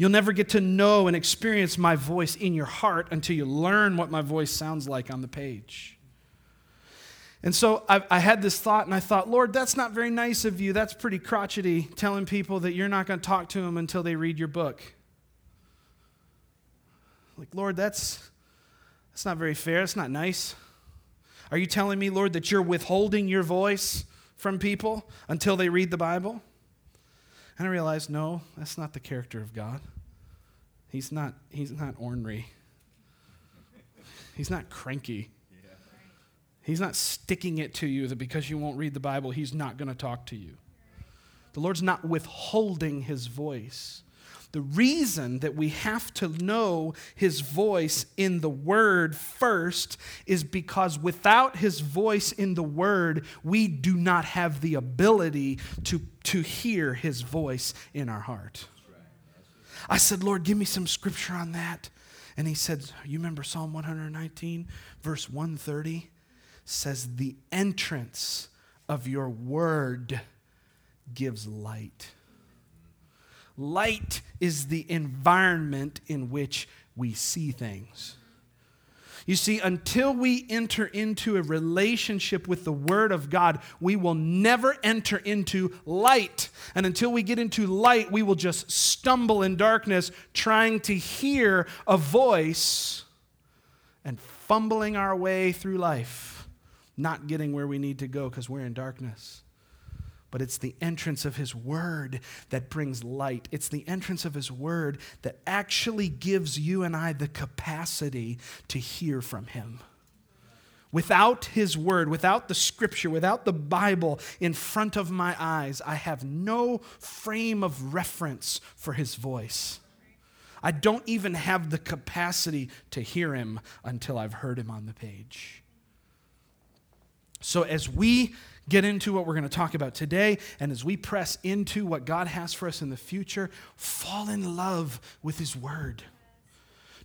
You'll never get to know and experience my voice in your heart until you learn what my voice sounds like on the page. And so I, I, had this thought, and I thought, Lord, that's not very nice of you. That's pretty crotchety, telling people that you're not going to talk to them until they read your book. Like, Lord, that's that's not very fair. That's not nice. Are you telling me, Lord, that you're withholding your voice from people until they read the Bible? And I realized, no, that's not the character of God. He's not, he's not ornery. He's not cranky. He's not sticking it to you that because you won't read the Bible, he's not going to talk to you. The Lord's not withholding his voice. The reason that we have to know his voice in the word first is because without his voice in the word, we do not have the ability to, to hear his voice in our heart. I said, Lord, give me some scripture on that. And he said, You remember Psalm 119, verse 130? Says, The entrance of your word gives light. Light is the environment in which we see things. You see, until we enter into a relationship with the Word of God, we will never enter into light. And until we get into light, we will just stumble in darkness trying to hear a voice and fumbling our way through life, not getting where we need to go because we're in darkness but it's the entrance of His Word that brings light. It's the entrance of His Word that actually gives you and I the capacity to hear from Him. Without His Word, without the Scripture, without the Bible in front of my eyes, I have no frame of reference for His voice. I don't even have the capacity to hear Him until I've heard Him on the page. So, as we get into what we're going to talk about today, and as we press into what God has for us in the future, fall in love with His Word.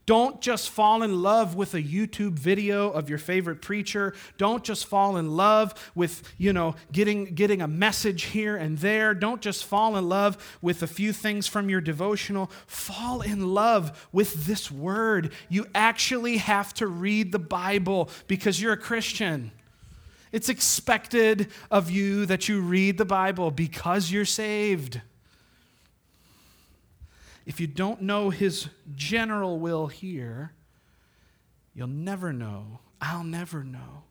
Don't just fall in love with a YouTube video of your favorite preacher. Don't just fall in love with, you know, getting, getting a message here and there. Don't just fall in love with a few things from your devotional. Fall in love with this word. You actually have to read the Bible because you're a Christian. It's expected of you that you read the Bible because you're saved. If you don't know his general will here, you'll never know. I'll never know.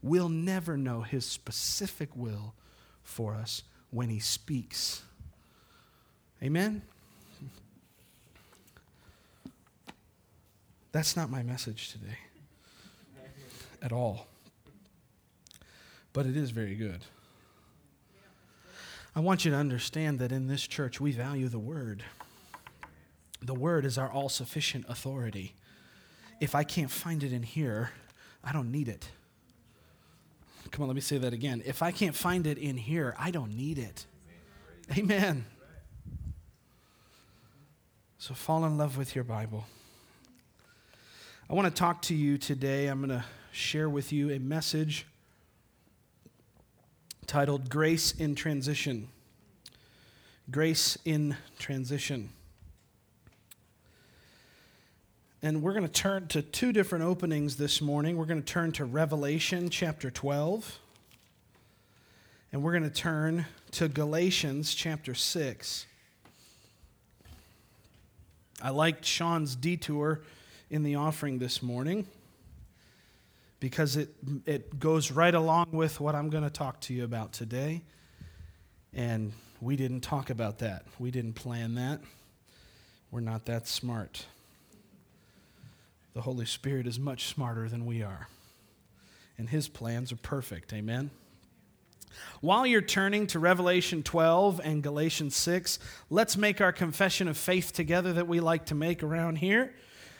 We'll never know his specific will for us when he speaks. Amen? That's not my message today at all but it is very good. I want you to understand that in this church we value the Word. The Word is our all sufficient authority. If I can't find it in here, I don't need it. Come on, let me say that again. If I can't find it in here, I don't need it. Amen. So fall in love with your Bible. I want to talk to you today. I'm going to share with you a message titled Grace in Transition. Grace in Transition. And we're going to turn to two different openings this morning. We're going to turn to Revelation chapter 12, and we're going to turn to Galatians chapter 6. I liked Sean's detour in the offering this morning because it, it goes right along with what I'm going to talk to you about today. And we didn't talk about that. We didn't plan that. We're not that smart. The Holy Spirit is much smarter than we are. And his plans are perfect. Amen? While you're turning to Revelation 12 and Galatians 6, let's make our confession of faith together that we like to make around here.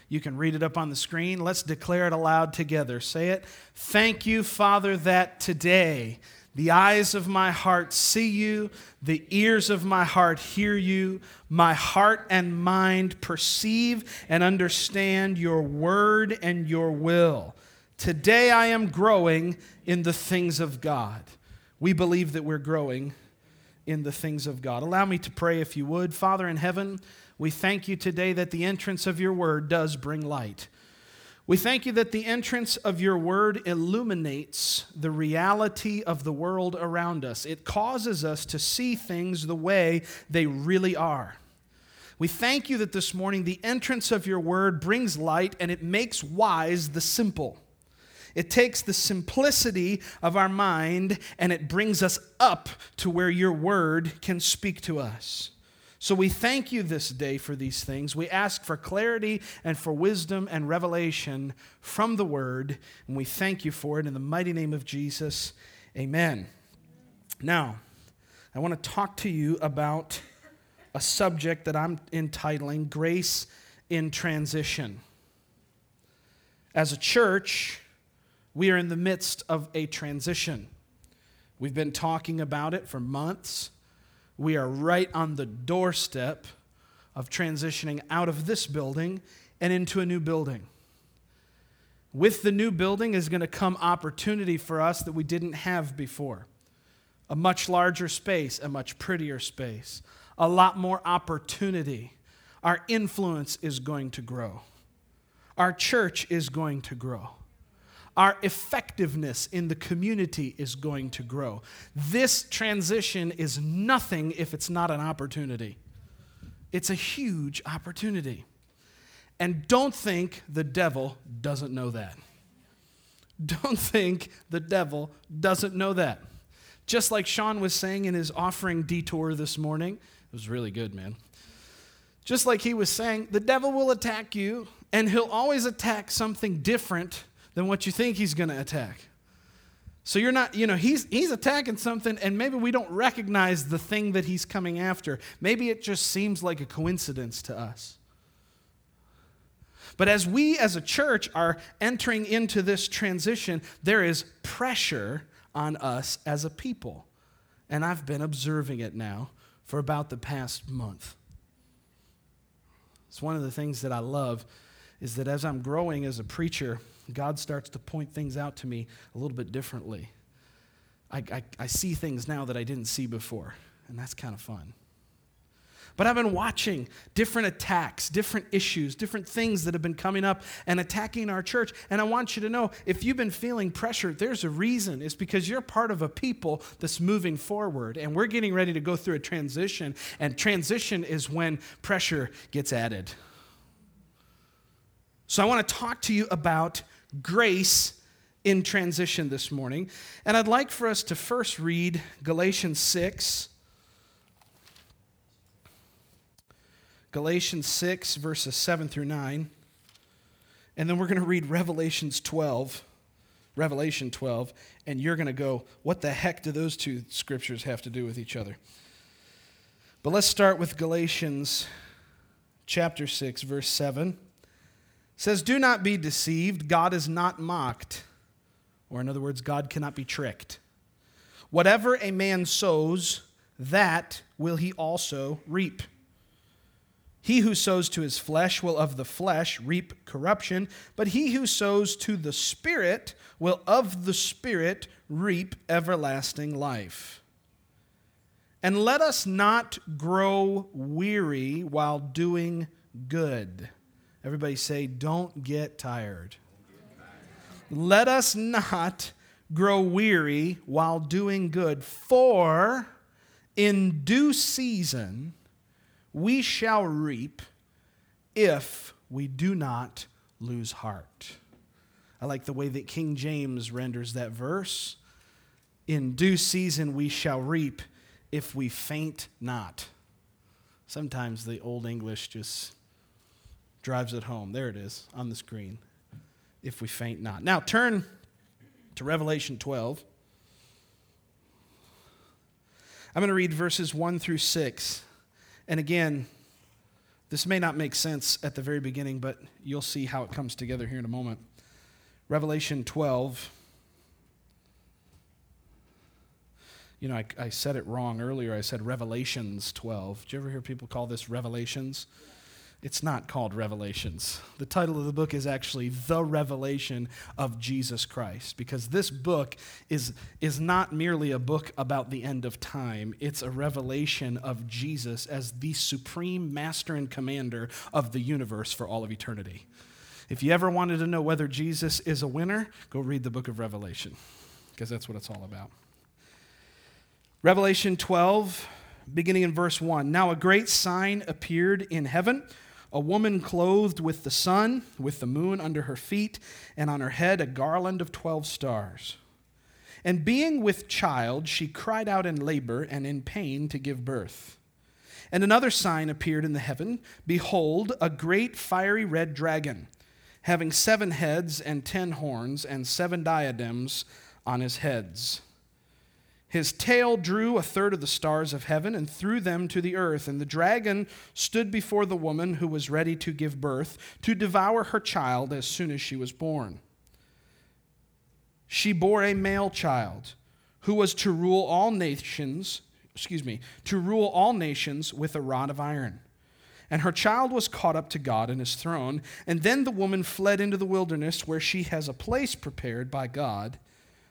You can read it up on the screen. Let's declare it aloud together. Say it. Thank you, Father, that today the eyes of my heart see you, the ears of my heart hear you, my heart and mind perceive and understand your word and your will. Today I am growing in the things of God. We believe that we're growing in the things of God. Allow me to pray if you would. Father in heaven, we thank you today that the entrance of your word does bring light. We thank you that the entrance of your word illuminates the reality of the world around us. It causes us to see things the way they really are. We thank you that this morning the entrance of your word brings light and it makes wise the simple. It takes the simplicity of our mind and it brings us up to where your word can speak to us. So we thank you this day for these things. We ask for clarity and for wisdom and revelation from the word, and we thank you for it in the mighty name of Jesus. Amen. Now, I want to talk to you about a subject that I'm entitling Grace in Transition. As a church, we are in the midst of a transition. We've been talking about it for months we are right on the doorstep of transitioning out of this building and into a new building. With the new building is going to come opportunity for us that we didn't have before a much larger space, a much prettier space, a lot more opportunity. Our influence is going to grow, our church is going to grow our effectiveness in the community is going to grow. This transition is nothing if it's not an opportunity. It's a huge opportunity. And don't think the devil doesn't know that. Don't think the devil doesn't know that. Just like Sean was saying in his offering detour this morning, it was really good, man. Just like he was saying, the devil will attack you, and he'll always attack something different than what you think he's going to attack. So you're not, you know, he's, he's attacking something, and maybe we don't recognize the thing that he's coming after. Maybe it just seems like a coincidence to us. But as we as a church are entering into this transition, there is pressure on us as a people. And I've been observing it now for about the past month. It's one of the things that I love is that as I'm growing as a preacher, God starts to point things out to me a little bit differently. I, I, I see things now that I didn't see before, and that's kind of fun. But I've been watching different attacks, different issues, different things that have been coming up and attacking our church. And I want you to know if you've been feeling pressure, there's a reason. It's because you're part of a people that's moving forward. And we're getting ready to go through a transition. And transition is when pressure gets added. So I want to talk to you about grace in transition this morning. And I'd like for us to first read Galatians 6. Galatians 6, verses 7 through 9. And then we're going to read Revelations 12, Revelation 12, and you're going to go, what the heck do those two scriptures have to do with each other? But let's start with Galatians chapter 6, verse 7 says, Do not be deceived. God is not mocked. Or, in other words, God cannot be tricked. Whatever a man sows, that will he also reap. He who sows to his flesh will of the flesh reap corruption, but he who sows to the Spirit will of the Spirit reap everlasting life. And let us not grow weary while doing good. Everybody say, don't get tired. Let us not grow weary while doing good, for in due season we shall reap if we do not lose heart. I like the way that King James renders that verse. In due season we shall reap if we faint not. Sometimes the Old English just drives it home. There it is on the screen. If we faint not. Now turn to Revelation 12. I'm going to read verses 1 through 6. And again, this may not make sense at the very beginning, but you'll see how it comes together here in a moment. Revelation 12. You know, I, I said it wrong earlier. I said Revelations 12. Did you ever hear people call this Revelations? It's not called Revelations. The title of the book is actually The Revelation of Jesus Christ because this book is, is not merely a book about the end of time, it's a revelation of Jesus as the supreme master and commander of the universe for all of eternity. If you ever wanted to know whether Jesus is a winner, go read the book of Revelation because that's what it's all about. Revelation 12, beginning in verse 1. Now a great sign appeared in heaven a woman clothed with the sun, with the moon under her feet, and on her head a garland of twelve stars. And being with child, she cried out in labor and in pain to give birth. And another sign appeared in the heaven Behold, a great fiery red dragon, having seven heads and ten horns, and seven diadems on his heads his tail drew a third of the stars of heaven and threw them to the earth. And the dragon stood before the woman who was ready to give birth to devour her child as soon as she was born. She bore a male child who was to rule all nations, excuse me, to rule all nations with a rod of iron. And her child was caught up to God in his throne. And then the woman fled into the wilderness where she has a place prepared by God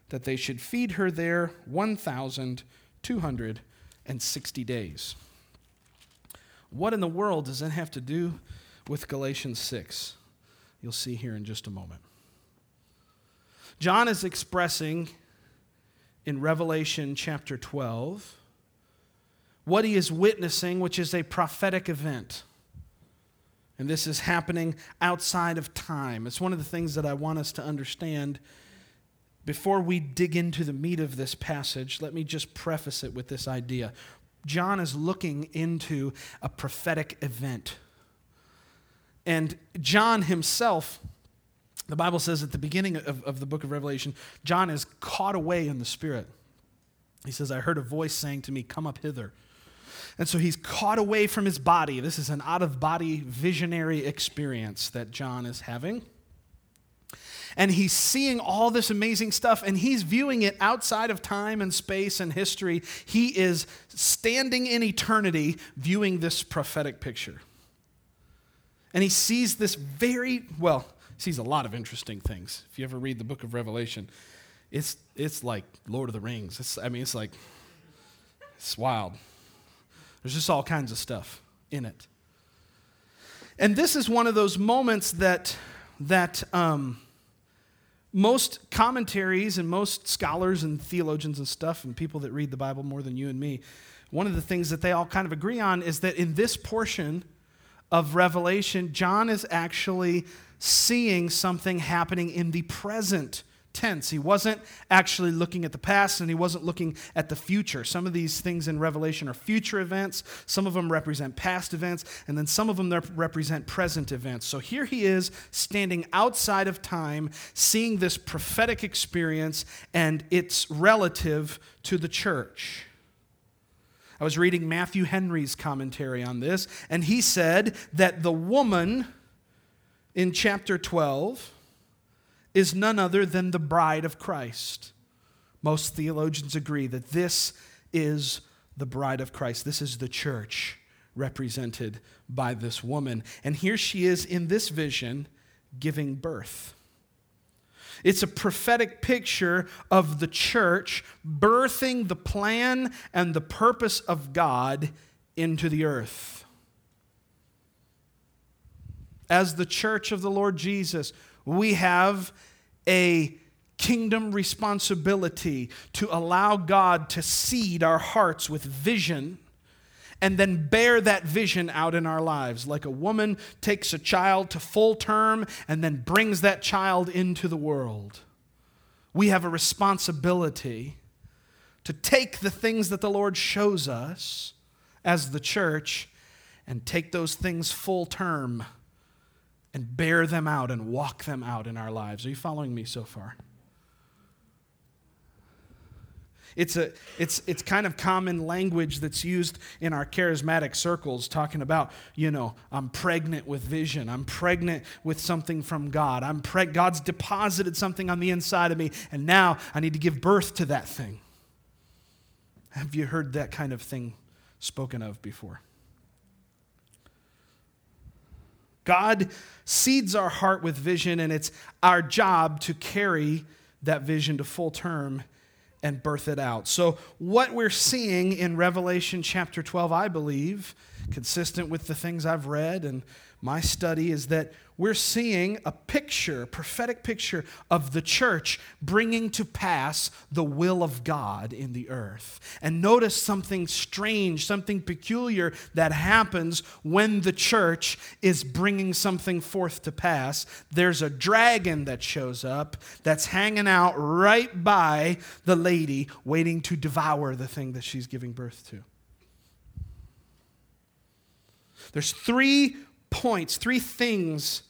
that they should feed her there 1,260 days. What in the world does that have to do with Galatians 6? You'll see here in just a moment. John is expressing in Revelation chapter 12 what he is witnessing, which is a prophetic event. And this is happening outside of time. It's one of the things that I want us to understand before we dig into the meat of this passage, let me just preface it with this idea. John is looking into a prophetic event. And John himself, the Bible says at the beginning of, of the book of Revelation, John is caught away in the Spirit. He says, I heard a voice saying to me, Come up hither. And so he's caught away from his body. This is an out of body visionary experience that John is having and he's seeing all this amazing stuff and he's viewing it outside of time and space and history. He is standing in eternity viewing this prophetic picture. And he sees this very, well, sees a lot of interesting things. If you ever read the book of Revelation, it's, it's like Lord of the Rings. It's, I mean, it's like, it's wild. There's just all kinds of stuff in it. And this is one of those moments that, that, um, most commentaries and most scholars and theologians and stuff and people that read the Bible more than you and me, one of the things that they all kind of agree on is that in this portion of Revelation, John is actually seeing something happening in the present tense. He wasn't actually looking at the past and he wasn't looking at the future. Some of these things in Revelation are future events, some of them represent past events, and then some of them represent present events. So here he is standing outside of time, seeing this prophetic experience and it's relative to the church. I was reading Matthew Henry's commentary on this, and he said that the woman in chapter 12 is none other than the bride of Christ. Most theologians agree that this is the bride of Christ. This is the church represented by this woman. And here she is in this vision giving birth. It's a prophetic picture of the church birthing the plan and the purpose of God into the earth. As the church of the Lord Jesus, we have a kingdom responsibility to allow God to seed our hearts with vision and then bear that vision out in our lives. Like a woman takes a child to full term and then brings that child into the world. We have a responsibility to take the things that the Lord shows us as the church and take those things full term and bear them out and walk them out in our lives. Are you following me so far? It's, a, it's, it's kind of common language that's used in our charismatic circles, talking about, you know, I'm pregnant with vision. I'm pregnant with something from God. I'm preg- God's deposited something on the inside of me, and now I need to give birth to that thing. Have you heard that kind of thing spoken of before? God seeds our heart with vision, and it's our job to carry that vision to full term and birth it out. So, what we're seeing in Revelation chapter 12, I believe, consistent with the things I've read and my study, is that we're seeing a picture, prophetic picture of the church bringing to pass the will of God in the earth. And notice something strange, something peculiar that happens when the church is bringing something forth to pass. There's a dragon that shows up that's hanging out right by the lady, waiting to devour the thing that she's giving birth to. There's three points, three things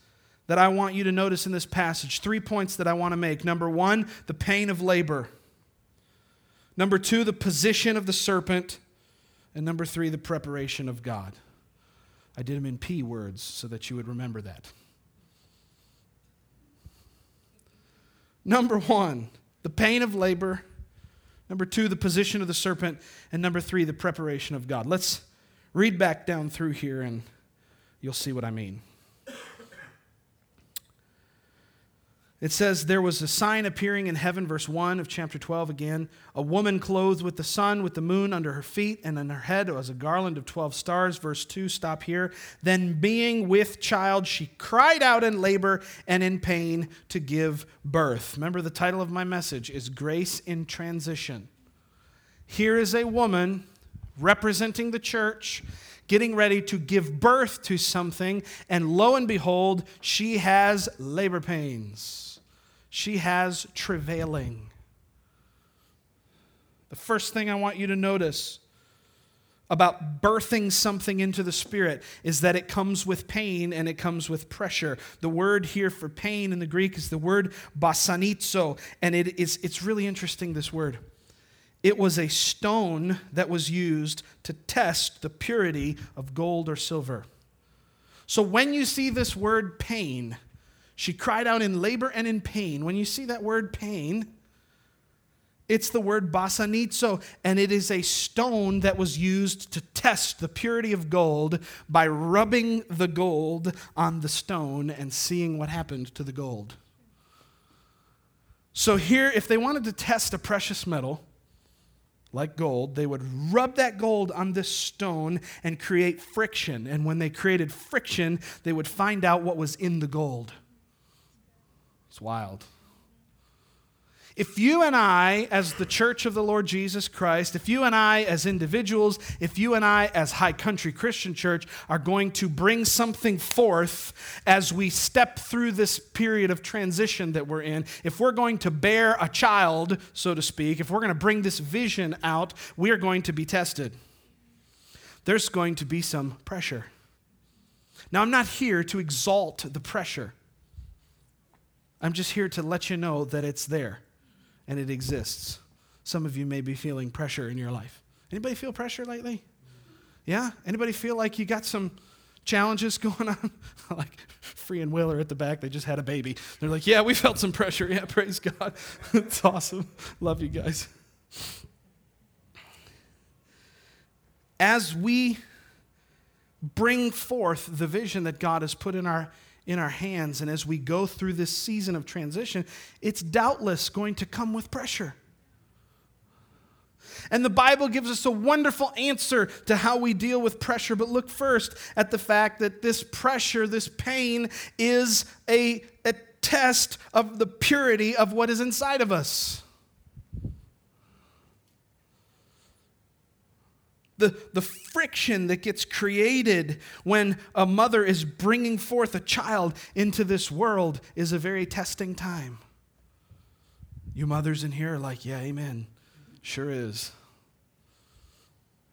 that I want you to notice in this passage. Three points that I want to make. Number one, the pain of labor. Number two, the position of the serpent. And number three, the preparation of God. I did them in P words so that you would remember that. Number one, the pain of labor. Number two, the position of the serpent. And number three, the preparation of God. Let's read back down through here and you'll see what I mean. It says, There was a sign appearing in heaven, verse 1 of chapter 12 again. A woman clothed with the sun, with the moon under her feet, and on her head was a garland of 12 stars. Verse 2, stop here. Then, being with child, she cried out in labor and in pain to give birth. Remember, the title of my message is Grace in Transition. Here is a woman representing the church getting ready to give birth to something, and lo and behold, she has labor pains. She has travailing. The first thing I want you to notice about birthing something into the spirit is that it comes with pain and it comes with pressure. The word here for pain in the Greek is the word basanizo, and it is, it's really interesting, this word. It was a stone that was used to test the purity of gold or silver. So when you see this word pain, she cried out in labor and in pain. When you see that word pain, it's the word basanizo, and it is a stone that was used to test the purity of gold by rubbing the gold on the stone and seeing what happened to the gold. So, here, if they wanted to test a precious metal, like gold, they would rub that gold on this stone and create friction. And when they created friction, they would find out what was in the gold. It's wild. If you and I, as the church of the Lord Jesus Christ, if you and I, as individuals, if you and I, as High Country Christian Church, are going to bring something forth as we step through this period of transition that we're in, if we're going to bear a child, so to speak, if we're going to bring this vision out, we are going to be tested. There's going to be some pressure. Now, I'm not here to exalt the pressure. I'm just here to let you know that it's there and it exists. Some of you may be feeling pressure in your life. Anybody feel pressure lately? Yeah? Anybody feel like you got some challenges going on? like Free and Will are at the back, they just had a baby. They're like, yeah, we felt some pressure. Yeah, praise God. it's awesome. Love you guys. As we bring forth the vision that God has put in our in our hands. And as we go through this season of transition, it's doubtless going to come with pressure. And the Bible gives us a wonderful answer to how we deal with pressure. But look first at the fact that this pressure, this pain, is a, a test of the purity of what is inside of us. the, the friction that gets created when a mother is bringing forth a child into this world is a very testing time. You mothers in here are like, yeah, amen. Sure is.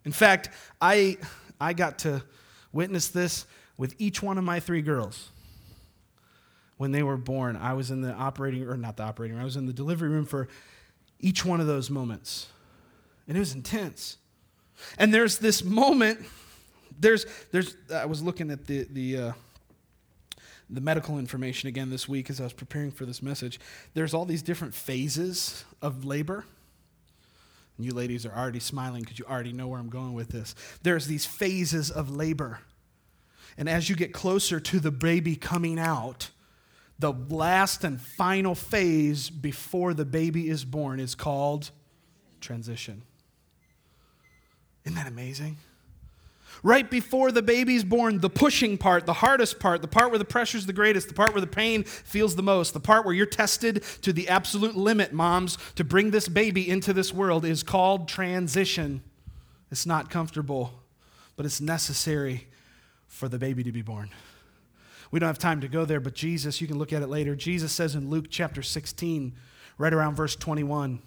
In fact, I, I got to witness this with each one of my three girls. When they were born, I was in the operating, or not the operating room, I was in the delivery room for each one of those moments And it was intense. And there's this moment, there's, there's, I was looking at the, the, uh, the medical information again this week as I was preparing for this message. There's all these different phases of labor. And you ladies are already smiling because you already know where I'm going with this. There's these phases of labor. And as you get closer to the baby coming out, the last and final phase before the baby is born is called transition. Isn't that amazing? Right before the baby's born, the pushing part, the hardest part, the part where the pressure's the greatest, the part where the pain feels the most, the part where you're tested to the absolute limit, moms, to bring this baby into this world is called transition. It's not comfortable, but it's necessary for the baby to be born. We don't have time to go there, but Jesus, you can look at it later. Jesus says in Luke chapter 16, right around verse 21,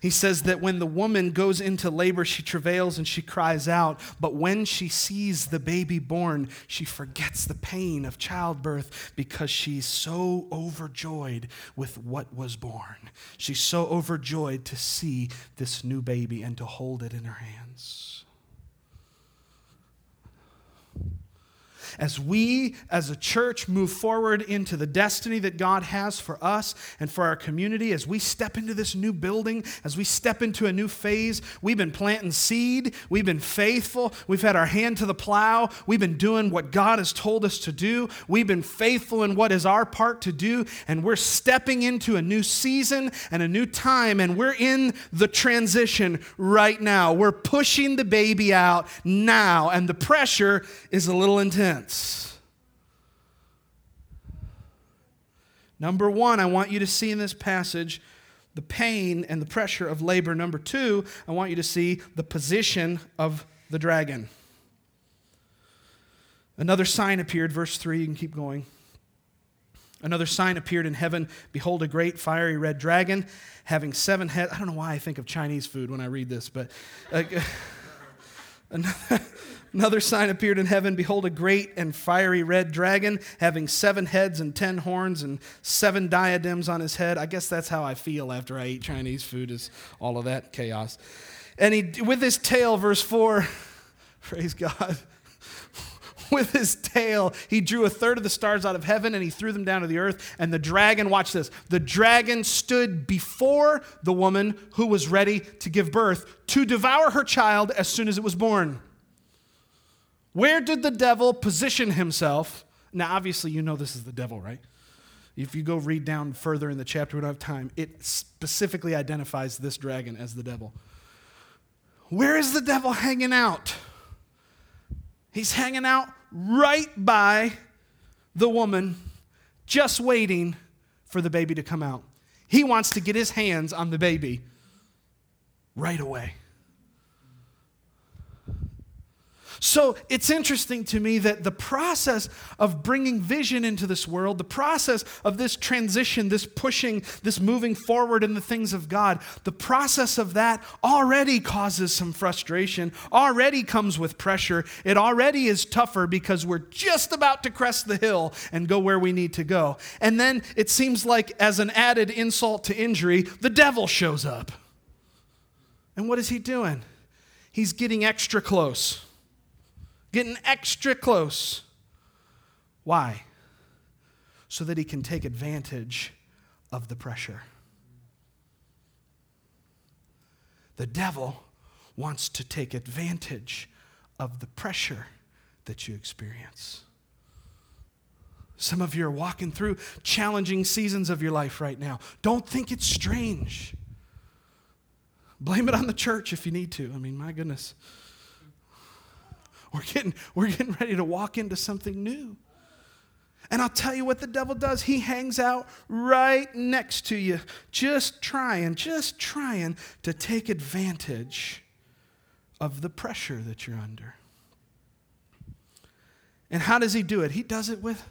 he says that when the woman goes into labor, she travails and she cries out. But when she sees the baby born, she forgets the pain of childbirth because she's so overjoyed with what was born. She's so overjoyed to see this new baby and to hold it in her hands. As we as a church move forward into the destiny that God has for us and for our community, as we step into this new building, as we step into a new phase, we've been planting seed, we've been faithful, we've had our hand to the plow, we've been doing what God has told us to do, we've been faithful in what is our part to do, and we're stepping into a new season and a new time, and we're in the transition right now. We're pushing the baby out now, and the pressure is a little intense. Number one, I want you to see in this passage the pain and the pressure of labor. Number two, I want you to see the position of the dragon. Another sign appeared, verse 3, you can keep going. Another sign appeared in heaven. Behold, a great fiery red dragon having seven heads. I don't know why I think of Chinese food when I read this, but. Uh, Another sign appeared in heaven Behold, a great and fiery red dragon, having seven heads and ten horns and seven diadems on his head. I guess that's how I feel after I eat Chinese food, is all of that chaos. And he, with his tail, verse 4, praise God. With his tail, he drew a third of the stars out of heaven and he threw them down to the earth. And the dragon, watch this, the dragon stood before the woman who was ready to give birth to devour her child as soon as it was born. Where did the devil position himself? Now, obviously, you know this is the devil, right? If you go read down further in the chapter, we don't have time, it specifically identifies this dragon as the devil. Where is the devil hanging out? He's hanging out right by the woman, just waiting for the baby to come out. He wants to get his hands on the baby right away. So it's interesting to me that the process of bringing vision into this world, the process of this transition, this pushing, this moving forward in the things of God, the process of that already causes some frustration, already comes with pressure. It already is tougher because we're just about to crest the hill and go where we need to go. And then it seems like, as an added insult to injury, the devil shows up. And what is he doing? He's getting extra close getting extra close. Why? So that he can take advantage of the pressure. The devil wants to take advantage of the pressure that you experience. Some of you are walking through challenging seasons of your life right now. Don't think it's strange. Blame it on the church if you need to. I mean, my goodness. We're getting, we're getting ready to walk into something new. And I'll tell you what the devil does. He hangs out right next to you, just trying, just trying to take advantage of the pressure that you're under. And how does he do it? He does it with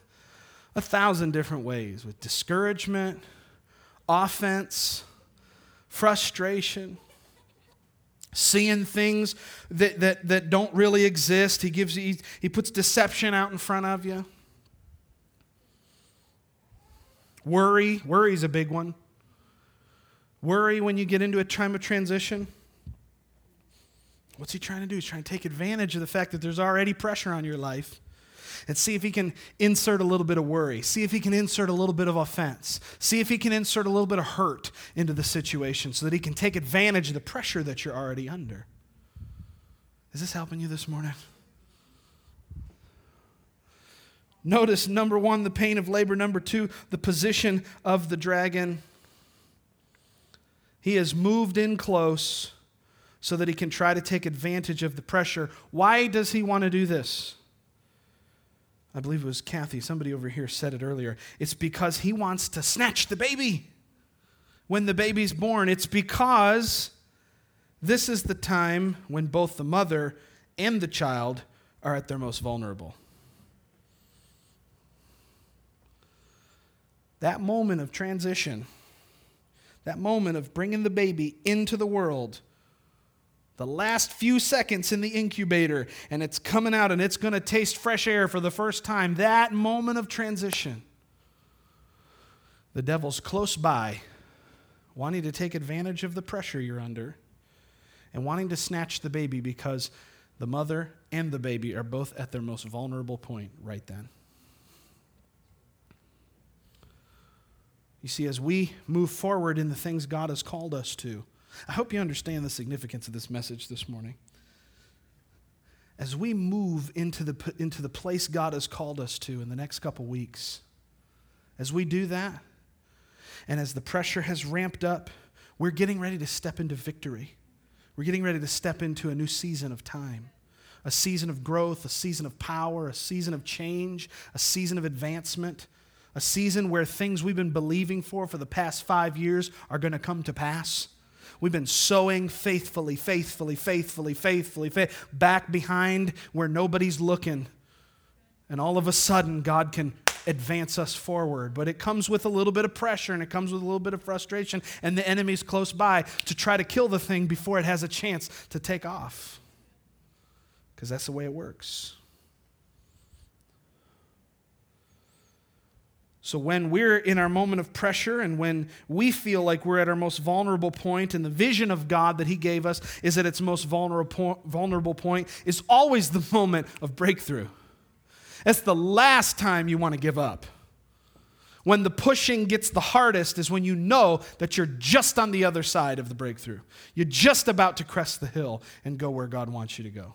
a thousand different ways with discouragement, offense, frustration seeing things that, that, that don't really exist. He, gives, he, he puts deception out in front of you. Worry. Worry is a big one. Worry when you get into a time of transition. What's he trying to do? He's trying to take advantage of the fact that there's already pressure on your life and see if he can insert a little bit of worry. See if he can insert a little bit of offense. See if he can insert a little bit of hurt into the situation so that he can take advantage of the pressure that you're already under. Is this helping you this morning? Notice number one, the pain of labor. Number two, the position of the dragon. He has moved in close so that he can try to take advantage of the pressure. Why does he want to do this? I believe it was Kathy, somebody over here said it earlier. It's because he wants to snatch the baby when the baby's born. It's because this is the time when both the mother and the child are at their most vulnerable. That moment of transition, that moment of bringing the baby into the world, the last few seconds in the incubator and it's coming out and it's going to taste fresh air for the first time, that moment of transition, the devil's close by, wanting to take advantage of the pressure you're under and wanting to snatch the baby because the mother and the baby are both at their most vulnerable point right then. You see, as we move forward in the things God has called us to, I hope you understand the significance of this message this morning. As we move into the, into the place God has called us to in the next couple weeks, as we do that, and as the pressure has ramped up, we're getting ready to step into victory. We're getting ready to step into a new season of time a season of growth, a season of power, a season of change, a season of advancement, a season where things we've been believing for for the past five years are going to come to pass. We've been sowing faithfully, faithfully, faithfully, faithfully, faith, back behind where nobody's looking. And all of a sudden, God can advance us forward. But it comes with a little bit of pressure and it comes with a little bit of frustration, and the enemy's close by to try to kill the thing before it has a chance to take off. Because that's the way it works. So, when we're in our moment of pressure and when we feel like we're at our most vulnerable point, and the vision of God that He gave us is at its most vulnerable, point, is always the moment of breakthrough. That's the last time you want to give up. When the pushing gets the hardest is when you know that you're just on the other side of the breakthrough. You're just about to crest the hill and go where God wants you to go.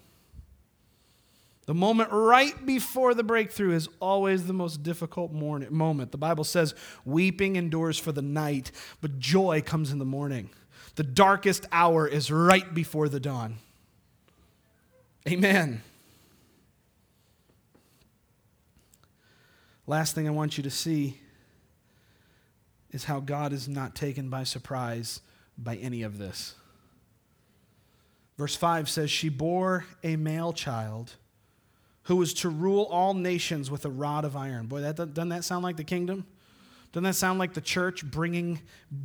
The moment right before the breakthrough is always the most difficult morning, moment. The Bible says, weeping endures for the night, but joy comes in the morning. The darkest hour is right before the dawn. Amen. Last thing I want you to see is how God is not taken by surprise by any of this. Verse 5 says, She bore a male child who was to rule all nations with a rod of iron. Boy, that, doesn't that sound like the kingdom? Doesn't that sound like the church bringing,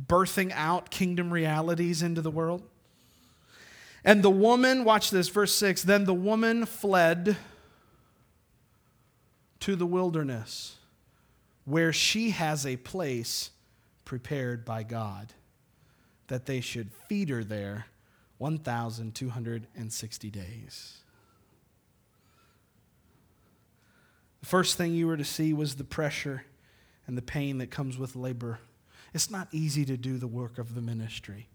birthing out kingdom realities into the world? And the woman, watch this, verse 6 then the woman fled to the wilderness where she has a place prepared by God that they should feed her there 1,260 days. The first thing you were to see was the pressure and the pain that comes with labor. It's not easy to do the work of the ministry.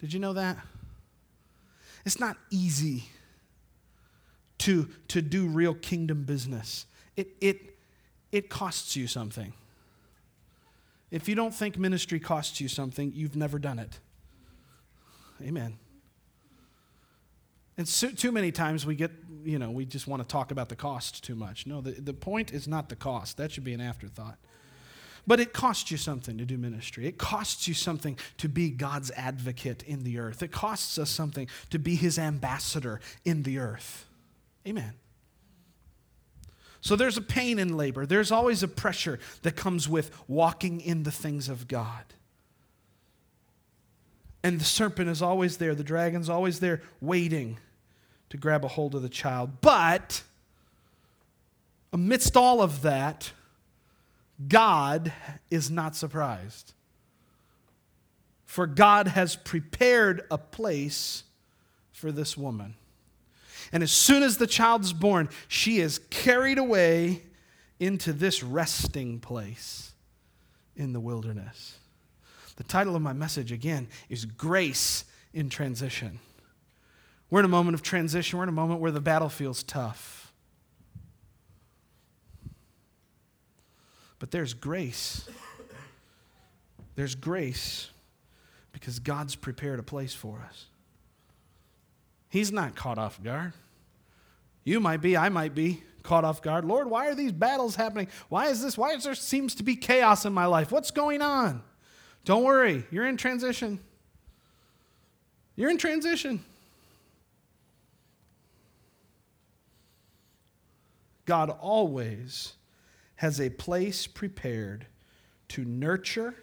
Did you know that? It's not easy to, to do real kingdom business. It, it, it costs you something. If you don't think ministry costs you something, you've never done it. Amen. And so, too many times we get, you know, we just want to talk about the cost too much. No, the, the point is not the cost. That should be an afterthought. But it costs you something to do ministry. It costs you something to be God's advocate in the earth. It costs us something to be his ambassador in the earth. Amen. So there's a pain in labor. There's always a pressure that comes with walking in the things of God. And the serpent is always there, the dragon's always there waiting to grab a hold of the child. But amidst all of that, God is not surprised. For God has prepared a place for this woman. And as soon as the child is born, she is carried away into this resting place in the wilderness. The title of my message, again, is Grace in Transition. We're in a moment of transition, we're in a moment where the battle feels tough. But there's grace. There's grace because God's prepared a place for us. He's not caught off guard. You might be, I might be caught off guard. Lord, why are these battles happening? Why is this? Why is there seems to be chaos in my life? What's going on? Don't worry, you're in transition. You're in transition. God always has a place prepared to nurture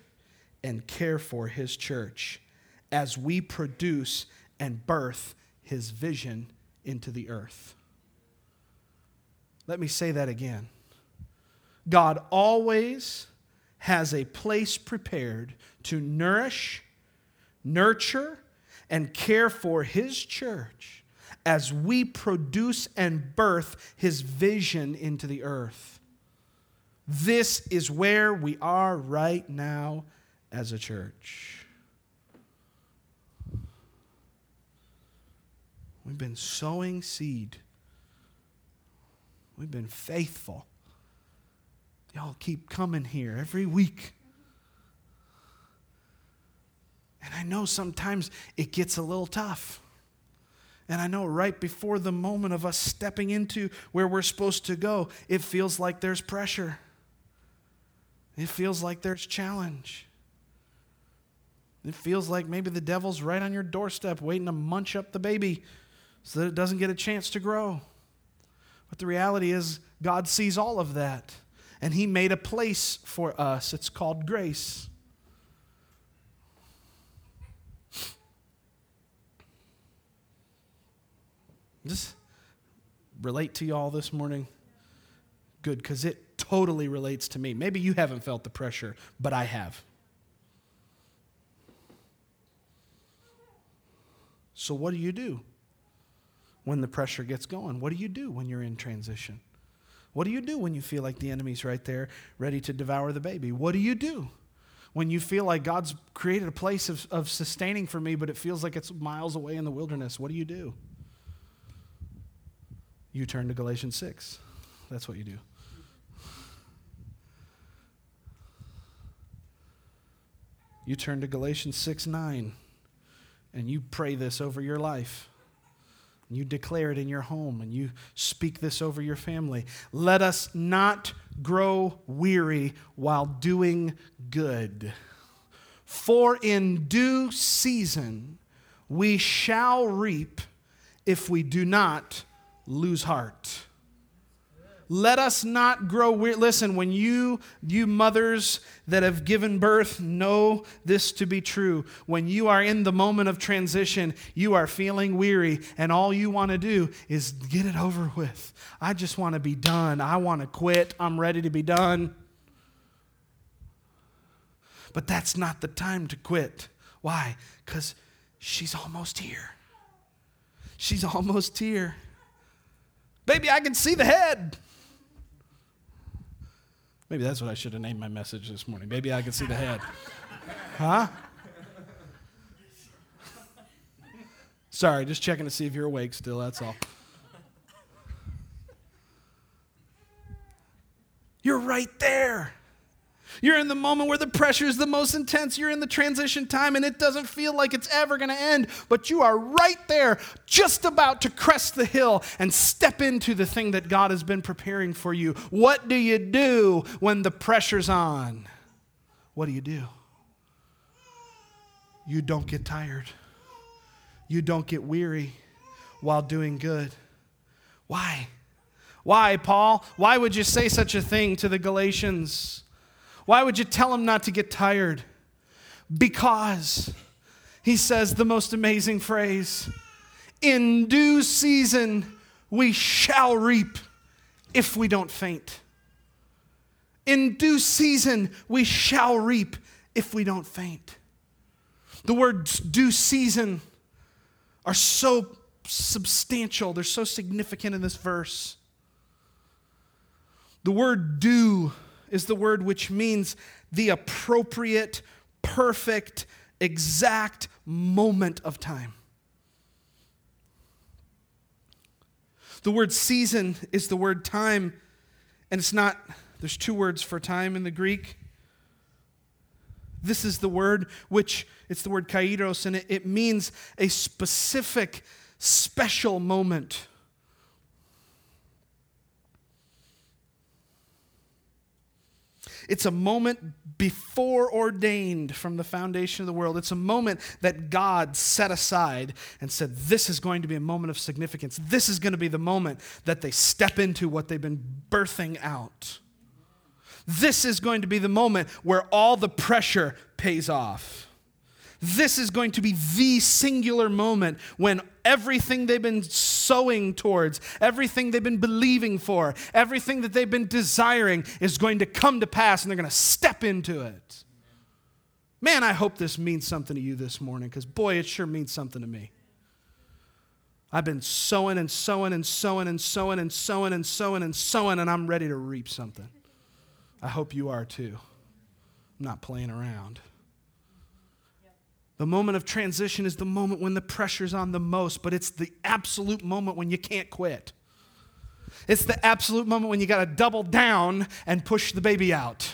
and care for his church as we produce and birth his vision into the earth. Let me say that again. God always has a place prepared to nourish, nurture, and care for his church as we produce and birth his vision into the earth. This is where we are right now as a church. We've been sowing seed. We've been faithful. Y'all keep coming here every week. And I know sometimes it gets a little tough. And I know right before the moment of us stepping into where we're supposed to go, it feels like there's pressure. It feels like there's challenge. It feels like maybe the devil's right on your doorstep waiting to munch up the baby so that it doesn't get a chance to grow. But the reality is, God sees all of that, and He made a place for us. It's called grace. Just relate to you all this morning? Good, because it totally relates to me. Maybe you haven't felt the pressure, but I have. So, what do you do when the pressure gets going? What do you do when you're in transition? What do you do when you feel like the enemy's right there ready to devour the baby? What do you do when you feel like God's created a place of, of sustaining for me, but it feels like it's miles away in the wilderness? What do you do? You turn to Galatians 6. That's what you do. You turn to Galatians 6 9 and you pray this over your life. And you declare it in your home and you speak this over your family. Let us not grow weary while doing good. For in due season we shall reap if we do not lose heart. Let us not grow weary. Listen, when you, you mothers that have given birth know this to be true. When you are in the moment of transition, you are feeling weary, and all you want to do is get it over with. I just want to be done. I want to quit. I'm ready to be done. But that's not the time to quit. Why? Because she's almost here. She's almost here. Baby, I can see the head. Maybe that's what I should have named my message this morning. Maybe I can see the head. Huh? Sorry, just checking to see if you're awake still, that's all. You're right there. You're in the moment where the pressure is the most intense. You're in the transition time and it doesn't feel like it's ever going to end, but you are right there, just about to crest the hill and step into the thing that God has been preparing for you. What do you do when the pressure's on? What do you do? You don't get tired, you don't get weary while doing good. Why? Why, Paul? Why would you say such a thing to the Galatians? Why would you tell him not to get tired? Because he says the most amazing phrase in due season we shall reap if we don't faint. In due season we shall reap if we don't faint. The words due season are so substantial, they're so significant in this verse. The word due is the word which means the appropriate, perfect, exact moment of time. The word season is the word time, and it's not, there's two words for time in the Greek. This is the word which, it's the word kairos, and it, it means a specific, special moment. It's a moment before ordained from the foundation of the world. It's a moment that God set aside and said, This is going to be a moment of significance. This is going to be the moment that they step into what they've been birthing out. This is going to be the moment where all the pressure pays off. This is going to be the singular moment when everything they've been sowing towards, everything they've been believing for, everything that they've been desiring is going to come to pass and they're going to step into it. Man, I hope this means something to you this morning because, boy, it sure means something to me. I've been sowing and sowing and sowing and sowing and sowing and sowing and sowing, and I'm ready to reap something. I hope you are too. I'm not playing around. The moment of transition is the moment when the pressure's on the most, but it's the absolute moment when you can't quit. It's the absolute moment when you got to double down and push the baby out.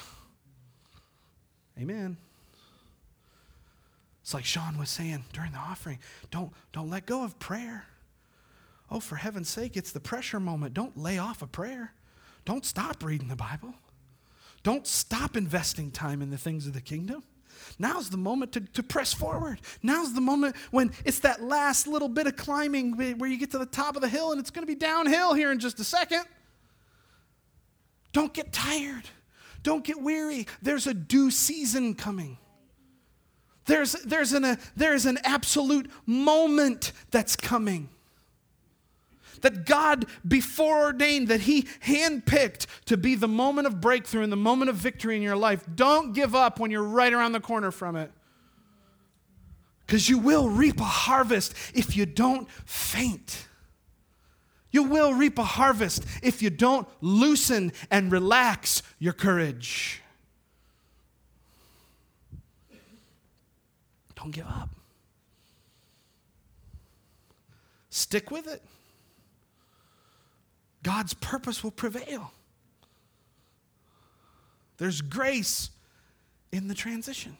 Amen. It's like Sean was saying during the offering don't, don't let go of prayer. Oh, for heaven's sake, it's the pressure moment. Don't lay off of prayer. Don't stop reading the Bible. Don't stop investing time in the things of the kingdom. Now's the moment to, to press forward. Now's the moment when it's that last little bit of climbing where you get to the top of the hill and it's going to be downhill here in just a second. Don't get tired. Don't get weary. There's a due season coming. There's, there's, an, a, there's an absolute moment that's coming that God before ordained, that He handpicked to be the moment of breakthrough and the moment of victory in your life. Don't give up when you're right around the corner from it. Because you will reap a harvest if you don't faint. You will reap a harvest if you don't loosen and relax your courage. Don't give up. Stick with it. God's purpose will prevail. There's grace in the transition.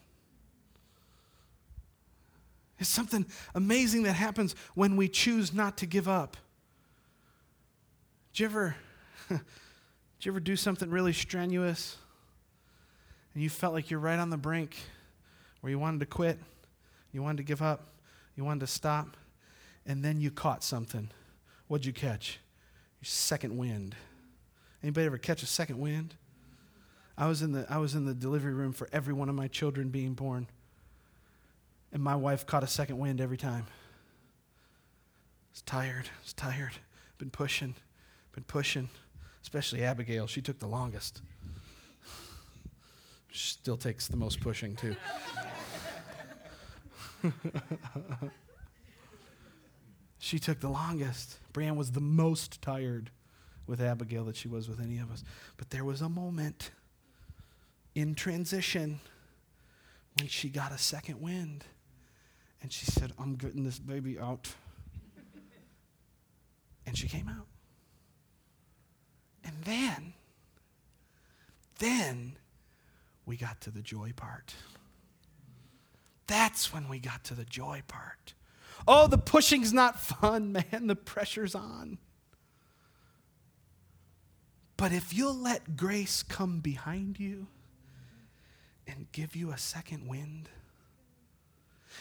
It's something amazing that happens when we choose not to give up. Did you ever, did you ever do something really strenuous and you felt like you're right on the brink where you wanted to quit, you wanted to give up, you wanted to stop, and then you caught something? What'd you catch? Second wind. Anybody ever catch a second wind? I was in the I was in the delivery room for every one of my children being born. And my wife caught a second wind every time. I was tired. I was tired. Been pushing. Been pushing. Especially Abigail. She took the longest. She still takes the most pushing too. she took the longest. Brienne was the most tired with Abigail that she was with any of us. But there was a moment in transition when she got a second wind. And she said, I'm getting this baby out. and she came out. And then, then we got to the joy part. That's when we got to the joy part. Oh, the pushing's not fun, man. The pressure's on. But if you'll let grace come behind you and give you a second wind,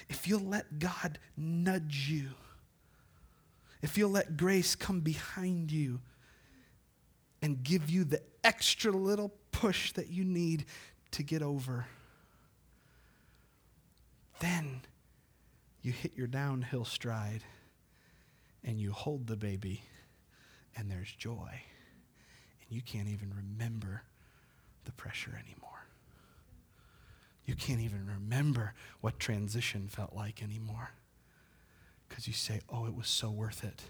if you'll let God nudge you, if you'll let grace come behind you and give you the extra little push that you need to get over, then you hit your downhill stride and you hold the baby, and there's joy. And you can't even remember the pressure anymore. You can't even remember what transition felt like anymore. Because you say, oh, it was so worth it.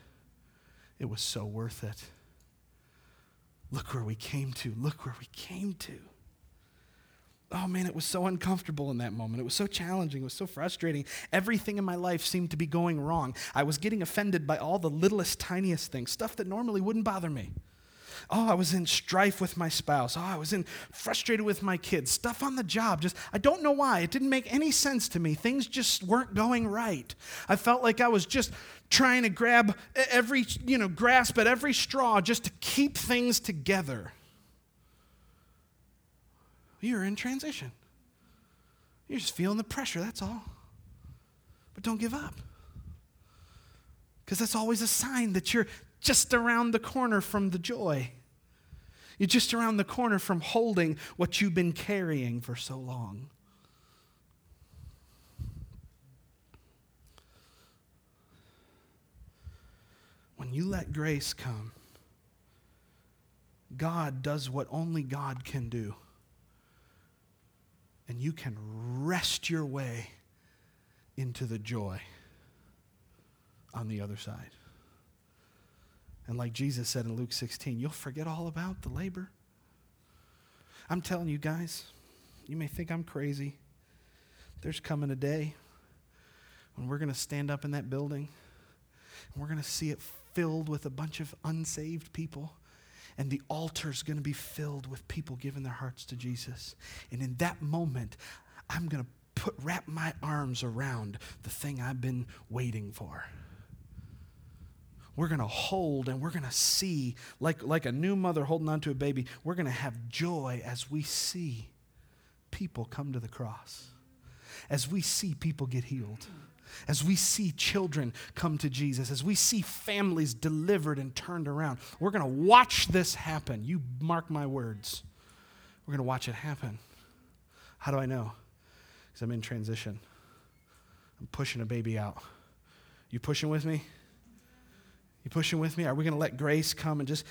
It was so worth it. Look where we came to. Look where we came to. Oh man, it was so uncomfortable in that moment. It was so challenging. It was so frustrating. Everything in my life seemed to be going wrong. I was getting offended by all the littlest, tiniest things, stuff that normally wouldn't bother me. Oh, I was in strife with my spouse. Oh, I was in frustrated with my kids. Stuff on the job. Just I don't know why. It didn't make any sense to me. Things just weren't going right. I felt like I was just trying to grab every, you know, grasp at every straw just to keep things together. You're in transition. You're just feeling the pressure, that's all. But don't give up. Because that's always a sign that you're just around the corner from the joy. You're just around the corner from holding what you've been carrying for so long. When you let grace come, God does what only God can do. And you can rest your way into the joy on the other side. And like Jesus said in Luke 16, you'll forget all about the labor. I'm telling you guys, you may think I'm crazy. There's coming a day when we're going to stand up in that building and we're going to see it filled with a bunch of unsaved people. And the altar's going to be filled with people giving their hearts to Jesus. And in that moment, I'm going to put wrap my arms around the thing I've been waiting for we're going to hold and we're going to see, like, like a new mother holding onto a baby, we're going to have joy as we see people come to the cross, as we see people get healed, as we see children come to Jesus, as we see families delivered and turned around. We're going to watch this happen. You mark my words. We're going to watch it happen. How do I know? Because I'm in transition. I'm pushing a baby out. You pushing with me? You pushing with me? Are we going to let grace come and just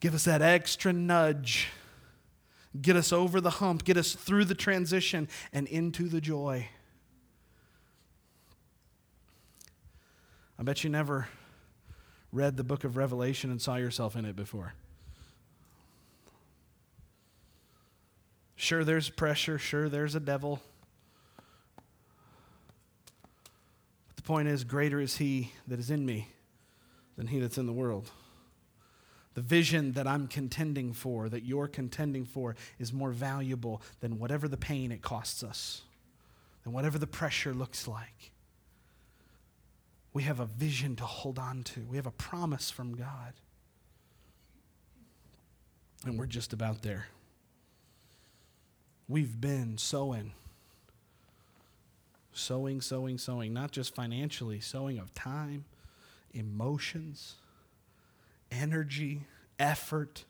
give us that extra nudge? Get us over the hump, get us through the transition and into the joy. I bet you never read the book of Revelation and saw yourself in it before. Sure, there's pressure. Sure, there's a devil. But the point is, greater is he that is in me than he that's in the world. The vision that I'm contending for, that you're contending for, is more valuable than whatever the pain it costs us, than whatever the pressure looks like. We have a vision to hold on to, we have a promise from God. And we're just about there. We've been sowing, sowing, sowing, sowing, not just financially, sowing of time, emotions, energy, effort,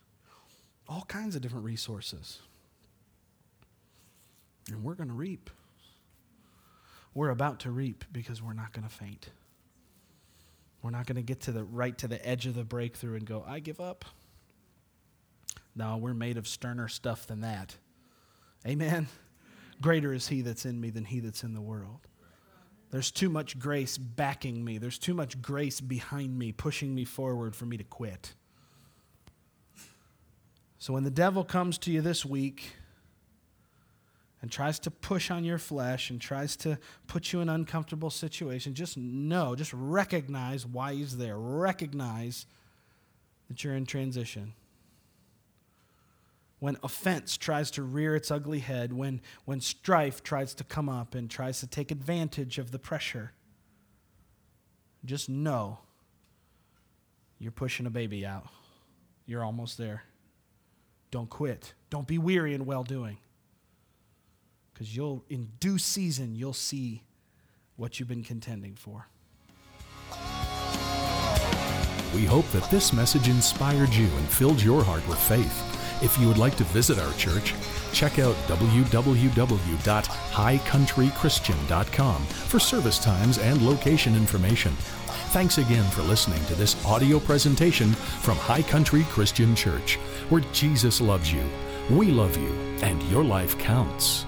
all kinds of different resources. And we're going to reap. We're about to reap because we're not going to faint. We're not going to get to the right to the edge of the breakthrough and go, I give up. No, we're made of sterner stuff than that. Amen. Greater is he that's in me than he that's in the world. There's too much grace backing me. There's too much grace behind me, pushing me forward for me to quit. So when the devil comes to you this week and tries to push on your flesh and tries to put you in uncomfortable situation, just know, just recognize why he's there. Recognize that you're in transition when offense tries to rear its ugly head, when, when strife tries to come up and tries to take advantage of the pressure, just know you're pushing a baby out. You're almost there. Don't quit. Don't be weary in well doing. Because you'll, in due season, you'll see what you've been contending for. We hope that this message inspired you and filled your heart with faith. If you would like to visit our church, check out www.highcountrychristian.com for service times and location information. Thanks again for listening to this audio presentation from High Country Christian Church, where Jesus loves you, we love you, and your life counts.